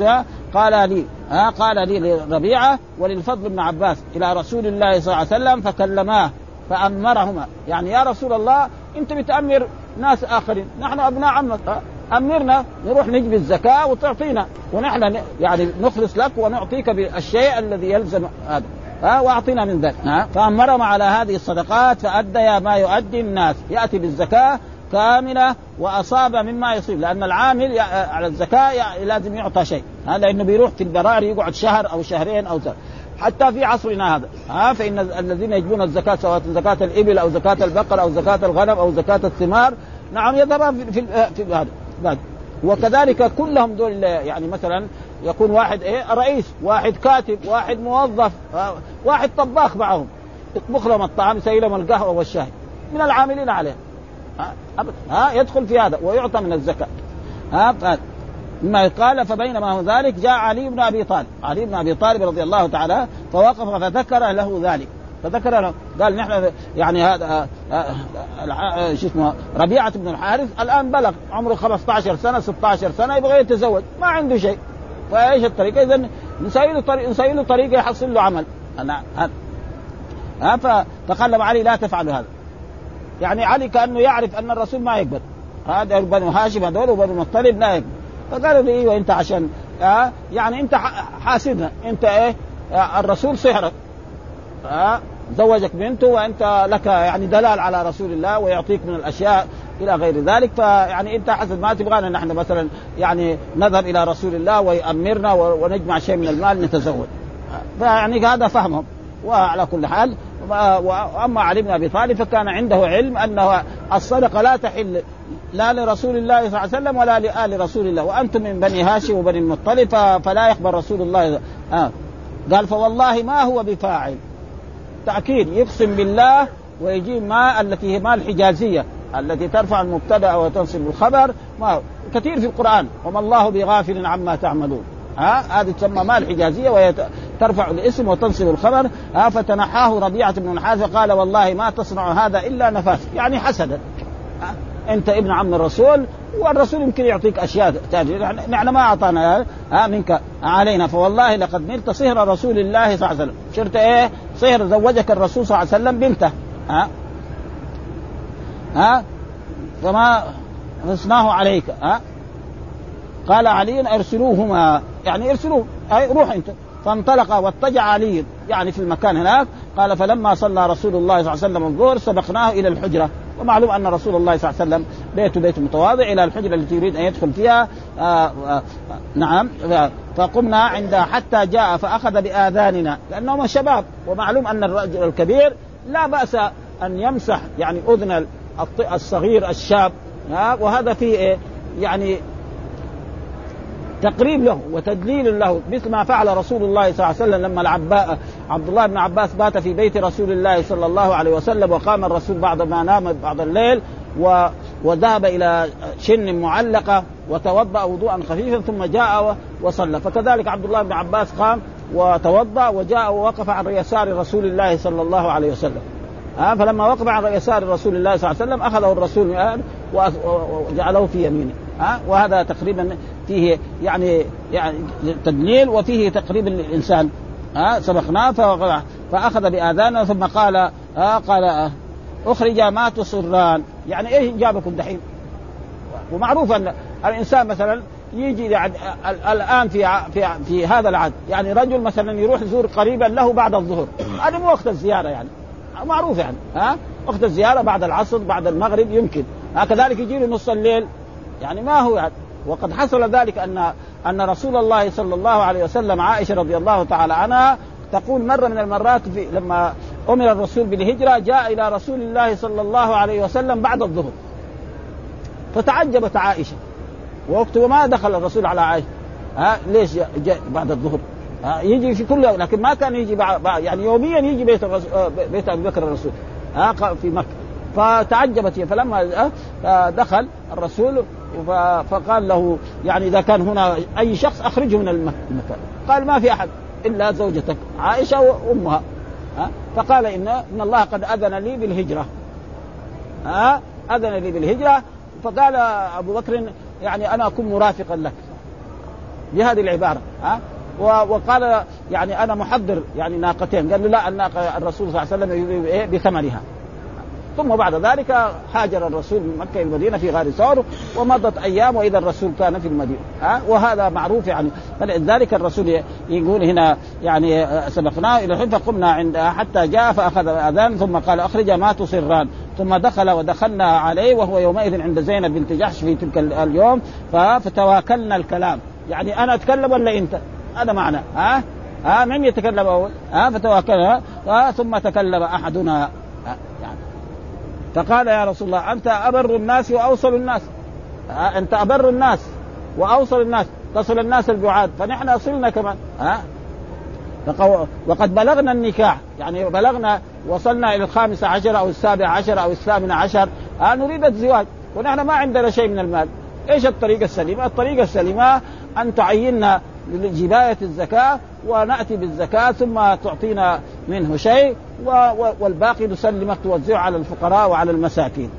قال لي ها؟ قال لي لربيعة وللفضل بن عباس إلى رسول الله صلى الله عليه وسلم فكلماه. فأمرهما. يعني يا رسول الله انت بتامر ناس آخرين نحن أبناء عمك أمرنا نروح نجبي الزكاة وتعطينا ونحن يعني نخلص لك ونعطيك بالشيء الذي يلزم هذا. ها وأعطينا من ذلك. ها؟ فأمرهم على هذه الصدقات فاديا ما يؤدي الناس. يأتي بالزكاة كاملة وأصاب مما يصيب لأن العامل على الزكاة لازم يعطى شيء. هذا لأنه بيروح في البراري يقعد شهر أو شهرين أو سنة. حتى في عصرنا هذا. ها فإن الذين يجبون الزكاة سواء زكاة الإبل أو زكاة البقر أو زكاة الغنم أو زكاة الثمار نعم يذهب في في هذا. وكذلك كلهم دول يعني مثلا يكون واحد إيه؟ رئيس واحد كاتب واحد موظف واحد طباخ معهم. يطبخ لهم الطعام يسوي لهم القهوة والشاي. من العاملين عليه ها, ها يدخل في هذا ويعطى من الزكاة. ها مما قال فبينما هو ذلك جاء علي بن أبي طالب، علي بن أبي طالب رضي الله تعالى فوقف فذكر له ذلك، فذكر له قال نحن يعني هذا آه، آه، آه، شو اسمه ربيعة بن الحارث الآن بلغ عمره 15 سنة 16 سنة يبغى يتزوج. ما عنده شيء. فإيش الطريقة؟ اذا نسوي له طريقه نسوي له طريقه يحصل له عمل. أنا ها فقال علي لا تفعلوا هذا. يعني علي كأنه يعرف أن الرسول ما يقبل. هذا بنو هاشم هذول وبنو المطلب لا يقبل. فقالوا لي أيوه انت عشان آه يعني انت حاسدنا. انت إيه؟ آه الرسول سحرك. آه زوجك بنته وانت لك يعني دلال على رسول الله ويعطيك من الأشياء إلى غير ذلك. فيعني انت حسب ما تبغانا نحن مثلا يعني نذهب إلى رسول الله ويأمرنا ونجمع شيء من المال نتزوج. فيعني هذا فهمهم. وعلى كل حال وأما بن أبي طالب فكان عنده علم أنه الصدقة لا تحل لا لرسول الله صلى الله عليه وسلم ولا لآل رسول الله. وأنتم من بني هاشم وبني المطلب فلا يقبل رسول الله. آه. قال فوالله ما هو بفاعل. تأكيد. يقسم بالله ويجيب ما التي هي ما الحجازية التي ترفع المبتدأ وتنصب الخبر. ما كثير في القرآن. وما الله بغافل عما تعملون. ها هذه تسمى مال حجازيه وهي ترفع الاسم وتنصب الخبر. ها فتنحاه ربيعة بن الحارث قال والله ما تصنع هذا إلا نفاس. يعني حسدا أنت ابن عم الرسول والرسول يمكن يعطيك أشياء ثانية نحن ما أعطانا ها منك علينا فوالله لقد نلت صهر رسول الله صلى الله عليه وسلم. شرت إيه؟ صهر زوجك الرسول صلى الله عليه وسلم بنته. ها؟ ها؟ فما نصناه عليك. ها؟ قال علي ارسلوهما. يعني ارسلوه. أي روح أنت. فانطلق واتجع علي. يعني في المكان هناك. قال فلما صلى رسول الله صلى الله عليه وسلم الظهر سبقناه إلى الحجرة. ومعلوم أن رسول الله صلى الله عليه وسلم بيته بيت متواضع إلى الحجره التي يريد أن يدخل فيها آآ آه، آآ آه، نعم فقمنا عند حتى جاء فأخذ بآذاننا. لأنهم شباب ومعلوم أن الرجل الكبير لا بأس أن يمسح يعني أذن الصغير الشاب وهذا فيه إيه؟ يعني تقريب له وتدليل له مثل ما فعل رسول الله صلى الله عليه وسلم لما العباء عبد الله بن عباس بات في بيت رسول الله صلى الله عليه وسلم وقام الرسول بعد ما نام بعد الليل و وذهب إلى شن معلقة وتوضأ وضوءا خفيفا ثم جاء وصلى. فكذلك عبد الله بن عباس قام وتوضأ وجاء ووقف عن يسار رسول الله صلى الله عليه وسلم. ها فلما وقف عن يسار رسول الله صلى الله عليه وسلم أخذه الرسول وجعله في يمينه. ها؟ وهذا تقريبا فيه يعني يعني تدليل وفيه تقريب للانسان ها؟ سبقناه فأخذ بآذانه ثم قال ها؟ قال أخرج ما تصران يعني إيش جابكم دحين؟ ومعروف أن الإنسان مثلا يجي يعني الآن في في في هذا العهد. يعني رجل مثلا يروح يزور قريبا له بعد الظهر. هذا مو وقت الزيارة يعني. معروف يعني. ها؟ وقت الزيارة بعد العصر بعد المغرب يمكن. كذلك يجي له نص الليل. يعني ما هو يعني وقد حصل ذلك أن أن رسول الله صلى الله عليه وسلم عائشة رضي الله تعالى عنها تقول مرة من المرات في لما أمر الرسول بالهجرة جاء إلى رسول الله صلى الله عليه وسلم بعد الظهر. فتعجبت عائشة. وقته ما دخل الرسول على عائشة. ها ليش جاء بعد الظهر؟ ها يجي في كل لكن ما كان يجي بعد يعني يوميا يجي بيت الرسول بيت أبي بكر الرسول. ها في مكة. فتعجبت هي فلما دخل الرسول فقال له يعني إذا كان هنا أي شخص أخرجه من المكان. قال ما في أحد إلا زوجتك عائشة وأمها. ها؟ فقال ان إن الله قد أذن لي بالهجرة. ها؟ أذن لي بالهجرة. فقال أبو بكر يعني أنا أكون مرافقا لك. بهذه العبارة. ها؟ وقال يعني أنا محضر يعني ناقتين. قال له لا الناقة الرسول صلى الله عليه وسلم؟ بثمنها. ثم بعد ذلك هاجر الرسول من مكة إلى المدينة في غار ثور ومضت أيام وإذا الرسول كان في المدينة. ها؟ وهذا معروف يعني. فلذلك الرسول يقول هنا يعني سبقناه إلى الحين فقمنا عند حتى جاء فأخذ الأذان ثم قال أخرج ما تصران ثم دخل ودخلنا عليه وهو يومئذ عند زينب بنت جحش في تلك اليوم. فتواكلنا الكلام. يعني أنا أتكلم ولا أنت؟ هذا معنى. ها؟ ها؟ من يتكلم أول؟ ها؟ فتوكلنا ثم تكلم أحدنا. فقال يا رسول الله أنت أبر الناس وأوصل الناس. أنت أبر الناس وأوصل الناس تصل الناس البعاد. فنحن صلنا كمان. ها؟ وقد بلغنا النكاح. يعني بلغنا وصلنا إلى الخامسة عشر أو السابعة عشر أو الثامنة عشر. ها نريد الزواج. ونحن ما عندنا شيء من المال. إيش الطريقة السليمة؟ الطريقة السليمة أن تعيننا لجباية الزكاة ونأتي بالزكاة ثم تعطينا منه شيء والباقي نسلمك توزعه على الفقراء وعلى المساكين.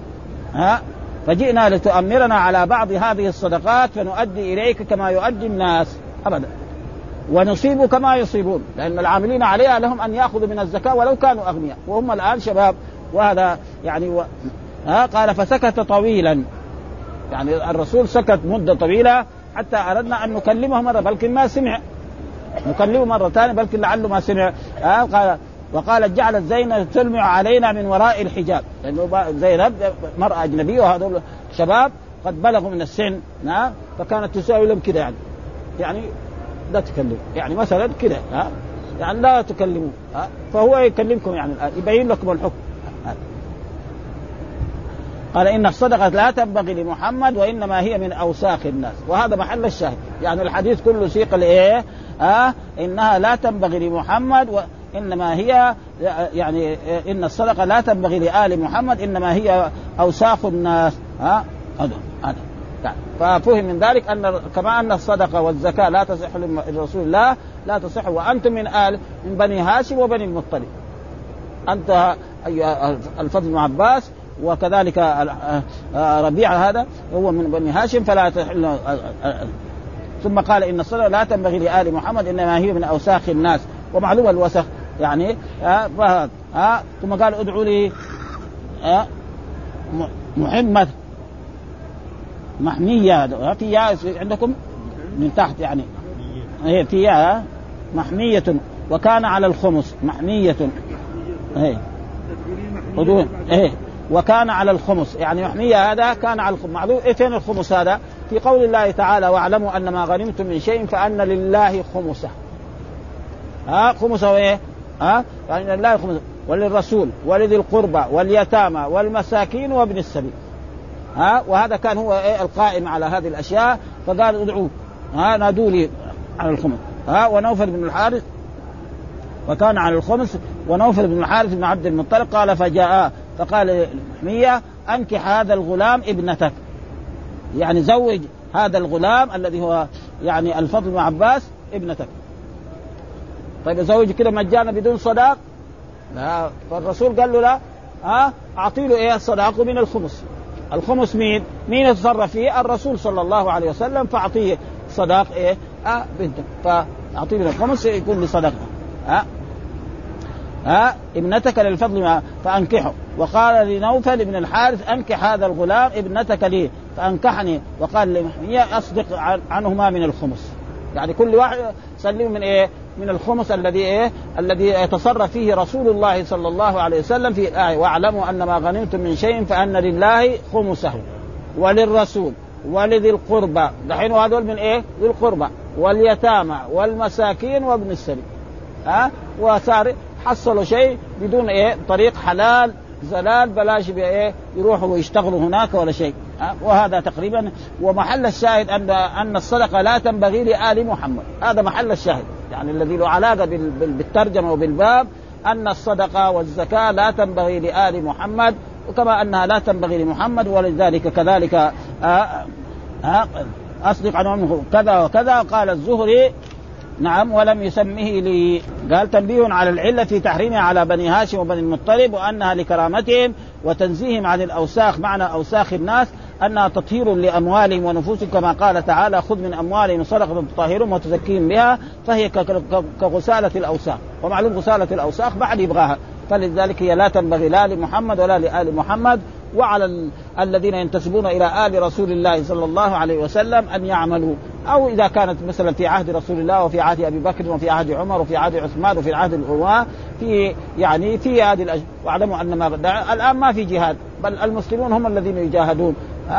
ها؟ فجئنا لتؤمرنا على بعض هذه الصدقات فنؤدي إليك كما يؤدي الناس. أبدا. ونصيب كما يصيبون. لأن العاملين عليها لهم أن يأخذوا من الزكاة ولو كانوا أغنياء. وهم الآن شباب. وهذا يعني و... ها؟ قال فسكت طويلا. يعني الرسول سكت مدة طويلة. حتى أردنا أن نكلمه مرة بلكن ما سمع. نكلمه مرة ثانية بلكن لعله ما سمع. آه قال وقالت جعلت زينب تلمع علينا من وراء الحجاب. لأنه زينب مرأة أجنبية وهذول شباب قد بلغوا من السن. نعم؟ فكانت تساوي لهم كذا يعني. يعني لا تكلم. يعني مثلا كذا يعني لا تكلموا فهو يكلمكم يعني الآن يبين لكم الحكم. قال إن الصدقة لا تنبغي لمحمد وإنما هي من أوساخ الناس. وهذا محل الشاهد. يعني الحديث كله سيق لإيه؟ آه؟ إنها لا تنبغي لمحمد وانما هي يعني إن الصدقة لا تنبغي لآل محمد إنما هي أوساخ الناس. ها هذا هذا. يعني ففهم من ذلك أن كما أن الصدقة والزكاة لا تصح لرسول الله لا تصح. وأنتم من آل من بني هاشم وبني المطلب. أنت أيها الفضل بن عباس وكذلك آه، آه، ربيعه هذا هو من بني هاشم فلا تحل آه، ثم قال إن الصلاة لا تنبغي لآل محمد إنما هي من أوساخ الناس ومعلوم الوسخ يعني ها ها ثم قال ادعوا لي محمد. محمية في ياء عندكم؟ من تحت يعني. هي في ياء محمية. وكان على الخمس محمية. إيه. إيه. وكان على الخمس. يعني محمية هذا كان على الخمس. معلوم إيه فين الخمس هذا؟ في قول الله تعالى واعلموا أن ما غنمتم من شيء فأن لله خمسه. ها خمسه إيه؟ ها؟ يعني لله خمسه وللرسول ولذي القربى واليتامى والمساكين وابن السبيل. ها؟ وهذا كان هو إيه؟ القائم على هذه الأشياء. فقال ادعوا ها؟ نادوا لي على الخمس. ها؟ ونوفل بن الحارث. وكان على الخمس. ونوفل بن الحارث بن عبد المطلب. قال فجاء فقال مية أنكح هذا الغلام ابنتك. يعني زوج هذا الغلام الذي هو يعني الفضل بن عباس ابنتك. طيب زوج كده مجانا بدون صداق؟ لا. فالرسول قال له لا. ها؟ أعطي له إيه؟ الصداق من الخمس. الخمس مين؟ مين يتصرف فيه؟ الرسول صلى الله عليه وسلم. فأعطيه صداق إيه؟ آه بنتك. فأعطيه من الخمس يكون لصدقه ها ها؟ ابنتك للفضل فأنكحه. وقال لنوفل بن الحارث أنكح هذا الغلام ابنتك لي فأنكحني. وقال لمحمية أصدق عنهما من الخمس. يعني كل واحد سلم من إيه؟ من الخمس الذي إيه؟ الذي يتصرف فيه رسول الله صلى الله عليه وسلم في الآية. واعلموا أن ما غنمتم من شيء فأن لله خمسه وللرسول ولذي القربى. دحين هذول من إيه؟ ذي القربى. واليتامى والمساكين وابن السبيل. ها؟ وصار حصلوا شيء بدون إيه؟ طريق حلال زلال بلاش بايه يروحوا ويشتغلوا هناك ولا شيء. وهذا تقريبا ومحل الشاهد أن أن الصدقة لا تنبغي لآل محمد. هذا محل الشاهد. يعني الذي له علاقة بالترجمة وبالباب أن الصدقة والزكاة لا تنبغي لآل محمد وكما أنها لا تنبغي لمحمد ولذلك كذلك آه ها أصدق عن كذا وكذا قال الزهري نعم ولم يسمه لي. قال تنبيه على العلة في تحريمها على بني هاشم وبني المطلب وأنها لكرامتهم وتنزيههم عن الأوساخ معنى أوساخ الناس أنها تطهير لأموالهم ونفوسهم كما قال تعالى خذ من أموالهم صدقة تطهرهم وتزكيهم بها فهي كغسالة الأوساخ. ومعلوم غسالة الأوساخ بعد يبغاها فلذلك هي لا تنبغي لا لمحمد ولا لآل محمد وعلى ال... الذين ينتسبون إلى آل رسول الله صلى الله عليه وسلم أن يعملوا. أو إذا كانت مثلا في عهد رسول الله وفي عهد أبي بكر وفي عهد عمر وفي عهد عثمان وفي عهد الأمة في يعني في هذه الأج... واعلموا أن ما الآن ما في جهاد بل المسلمون هم الذين يجاهدون.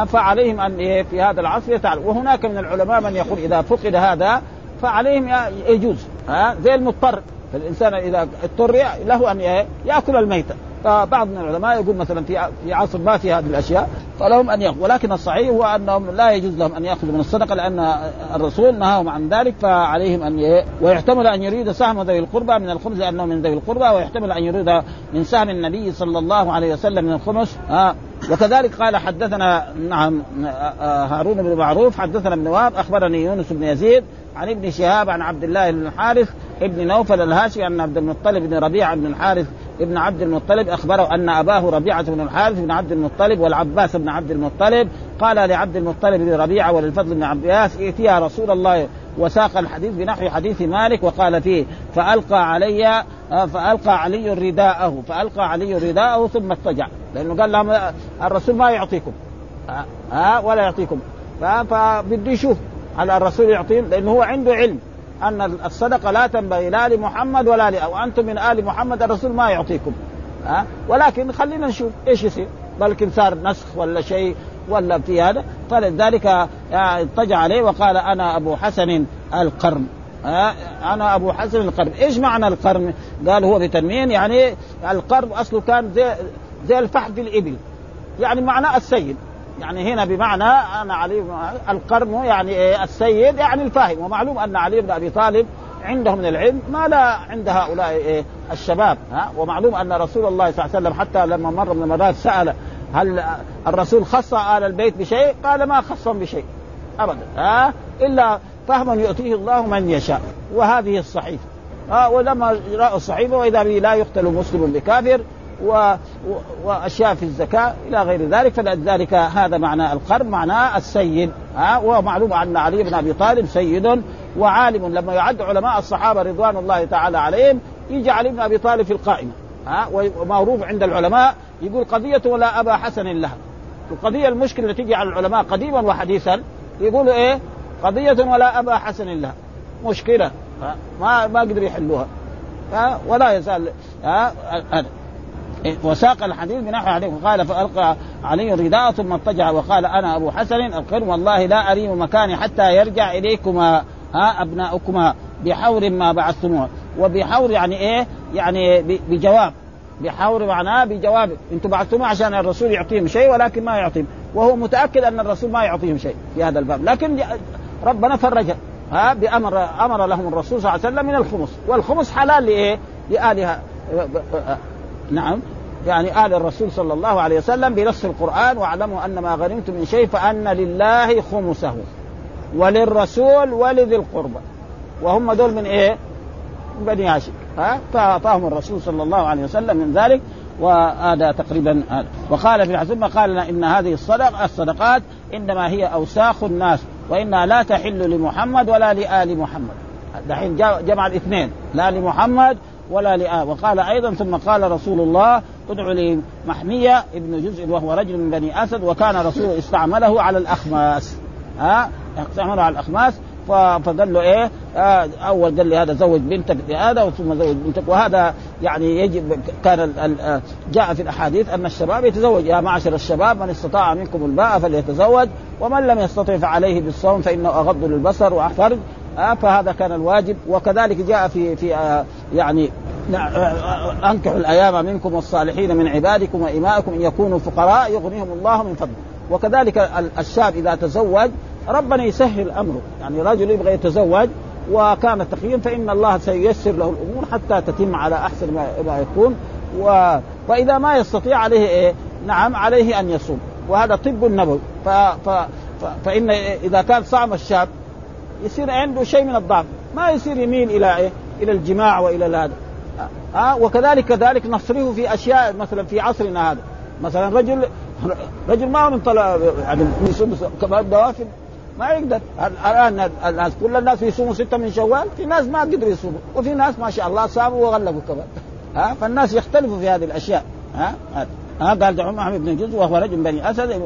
فعليهم أن في هذا العصر يتعلم وهناك من العلماء من يقول إذا فقد هذا فعليهم يجوز. ها؟ زي المضطر. فالإنسان إذا اضطر له أن يأكل الميتة. فبعض من العلماء يقول مثلا في عصر ما في هذه الأشياء فلهم أن ياخذوا ولكن الصحيح هو أنهم لا يجوز لهم أن يأخذوا من الصدقة لأن الرسول نهاهم عن ذلك فعليهم أن ويحتمل أن يريد سهم ذوي القربى من الخمس لأنه من ذوي القربى ويحتمل أن يريد من سهم النبي صلى الله عليه وسلم من الخمس. وكذلك قال حدثنا نعم هارون بن معروف حدثنا ابن وهب أخبرني يونس بن يزيد عن ابن شهاب عن عبد الله بن الحارث ابن نوفل الهاشمي أن عبد المطلب بن ربيعه بن الحارث ابن عبد المطلب أخبره أن أباه ربيعة بن الحارث بن عبد المطلب والعباس بن عبد المطلب قال لعبد المطلب بن ربيعة وللفضل بن عباس ائتيا رسول الله وساق الحديث بنحو حديث مالك وقال فيه فألقى علي فألقى علي رداءه فألقى علي رداءه ثم اضطجع. لأنه قال لهم الرسول ما يعطيكم. ها ولا يعطيكم. فبده يشوف هل الرسول يعطيهم لأنه هو عنده علم أن الصدقة لا تنبغي لا لمحمد ولا لأ وأنتم من آل محمد الرسول ما يعطيكم. ها ولكن خلينا نشوف إيش يصير. بلكن صار نسخ ولا شيء. ولا في هذا فلذلك اضطجع عليه وقال أنا أبو حسن القرن. أنا أبو حسن القرن. إيش معنى القرن؟ قال هو بتنوين يعني القرن أصله كان زي زي الفحم في الإبل. يعني معناه السيد. يعني هنا بمعنى أنا علي القرن يعني إيه؟ السيد يعني الفاهم. ومعلوم أن علي بن أبي طالب عنده من العلم ما لا عند هؤلاء إيه؟ الشباب. ها؟ ومعلوم أن رسول الله صلى الله عليه وسلم حتى لما مر من المرات سأل هل الرسول خص آل البيت بشيء؟ قال ما خصهم بشيء. ابدا. ها؟ إلا فهما يؤتيه الله من يشاء. وهذه الصحيفة. ها؟ ولما رأوا الصحيفة وإذا به لا يقتل مسلم بكافر و... وأشياء في الزكاة إلى غير ذلك فلذلك هذا معنى القرن معناه السيد. ها؟ ومعلوم أن علي بن أبي طالب سيد وعالم. لما يعد علماء الصحابة رضوان الله تعالى عليهم يجي علي بن أبي طالب في القائمة. ها؟ ومعروف عند العلماء يقول قضية ولا أبا حسن لها. القضية المشكلة اللي تجي على العلماء قديما وحديثا يقولوا إيه؟ قضية ولا أبا حسن لها مشكلة. ما ما قدروا يحلوها. ها؟ ولا يزال. وساق الحديث بنحو حديث وقال فألقى علي الرداء ثم اضطجع وقال أنا أبو حسن القر والله لا أريم مكاني حتى يرجع إليكما ها؟ أبناؤكما بحور ما بعثتموه وبحور يعني إيه؟ يعني بجواب. بحور معناه بجواب. أنتم بعثتموه عشان الرسول يعطيهم شيء ولكن ما يعطيهم. وهو متأكد أن الرسول ما يعطيهم شيء في هذا الباب. لكن ربنا فرج ها بأمر أمر لهم الرسول صلى الله عليه وسلم من الخمس. والخمس حلال لإيه؟ لآلهة. نعم. يعني آل الرسول صلى الله عليه وسلم بنص القرآن. واعلموا أن ما غنمتم من شيء فأن لله خمسه. وللرسول ولذي القربى. وهم دول من إيه؟ بني هاشم. ها؟ فأعطاهم الرسول صلى الله عليه وسلم من ذلك وهذا تقريبا وقال ابن حزم قال إن هذه الصدق الصدقات إنما هي أوساخ الناس وإنها لا تحل لمحمد ولا لآل محمد. دحين جمع الاثنين لا لمحمد ولا لآل وقال أيضا ثم قال رسول الله ادعو لي محمية ابن جزء وهو رجل من بني أسد وكان رسول استعمله على الأخماس. ها؟ استعمله على الأخماس. فقال له إيه؟ آه أول قال لي هذا زوج بنتك بهذا ثم زوج بنتك. وهذا يعني يجب كان آه، جاء في الأحاديث أن الشباب يتزوج. يا معشر الشباب من استطاع منكم الباء فليتزوج ومن لم يستطع فعليه بالصوم فإنه أغض للبصر وأحفر. آه فهذا كان الواجب. وكذلك جاء في في آه يعني أنكحوا الأيام منكم والصالحين من عبادكم وإمائكم إن يكونوا فقراء يغنيهم الله من فضله. وكذلك الشاب إذا تزوج ربنا يسهل أمره. يعني رجل يبغى يتزوج وكان تقيا فإن الله سييسر له الأمور حتى تتم على أحسن ما يكون. و... وإذا ما يستطيع عليه إيه؟ نعم عليه أن يصوم. وهذا طب النبوي ف... ف... فإن إذا كان صام الشاب يصير عنده شيء من الضعف. ما يصير يميل إلى إيه؟ إلى الجماع وإلى هذا ها؟ وكذلك كذلك نصرفه في أشياء مثلا في عصرنا هذا. مثلا رجل رجل ما من طلع يعني كمان الدوافن ما يقدر. الآن الناس كل الناس يصوموا ستة من شوال في ناس ما قدروا يصوموا وفي ناس ما شاء الله صاموا وغلقوا كمان. ها؟ فالناس يختلفوا في هذه الأشياء. ها؟ ها؟ قال دعوة محمد بن جزء وهو رجل بني أسد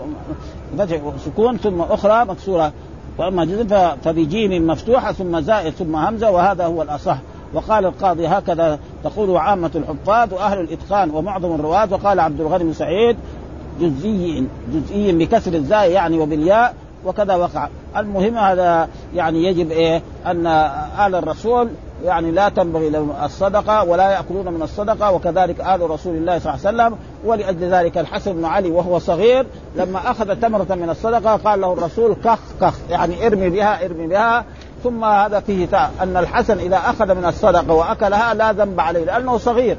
فتح سكون ثم أخرى مكسورة. واما جزء فبجيم مفتوحة ثم زائد ثم همزة وهذا هو الأصح. وقال القاضي هكذا تقول عامة الحفاظ وأهل الإتقان ومعظم الرواة. وقال عبد الغني بن سعيد جزئي جزئي بكسر الزاي يعني وبالياء. وكذا وقع. المهم هذا يعني يجب إيه؟ أن آل الرسول يعني لا تنبغي لهم الصدقة ولا يأكلون من الصدقة وكذلك آل رسول الله صلى الله عليه وسلم. ولأجل ذلك الحسن بن علي وهو صغير لما أخذ تمرة من الصدقة قال له الرسول كخ كخ يعني ارمي بها ارمي بها. ثم هذا فيه تاء أن الحسن إذا أخذ من الصدقة وأكلها لا ذنب عليه لأنه صغير.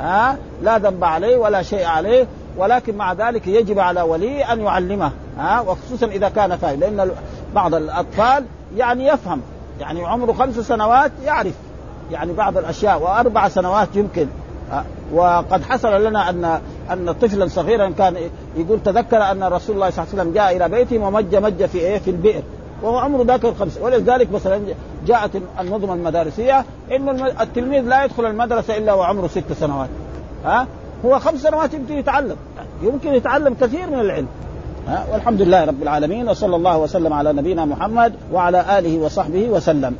ها؟ لا ذنب عليه ولا شيء عليه. ولكن مع ذلك يجب على ولي أن يعلمه ها؟ وخصوصا إذا كان فاهم لأن بعض الأطفال يعني يفهم يعني عمره خمس سنوات يعرف يعني بعض الأشياء وأربع سنوات يمكن وقد حصل لنا ان أن طفلا صغيرا كان يقول تذكر أن رسول الله صلى الله عليه وسلم جاء إلى بيته ومج مج في إيه؟ في البئر وهو عمره ذاك الخمس. ولذلك مثلا جاءت النظم المدارسية إنه التلميذ لا يدخل المدرسة إلا وعمره ست سنوات ها؟ هو خمس سنوات يمكن يتعلم. يمكن يتعلم كثير من العلم. والحمد لله رب العالمين وصلى الله وسلم على نبينا محمد وعلى آله وصحبه وسلم.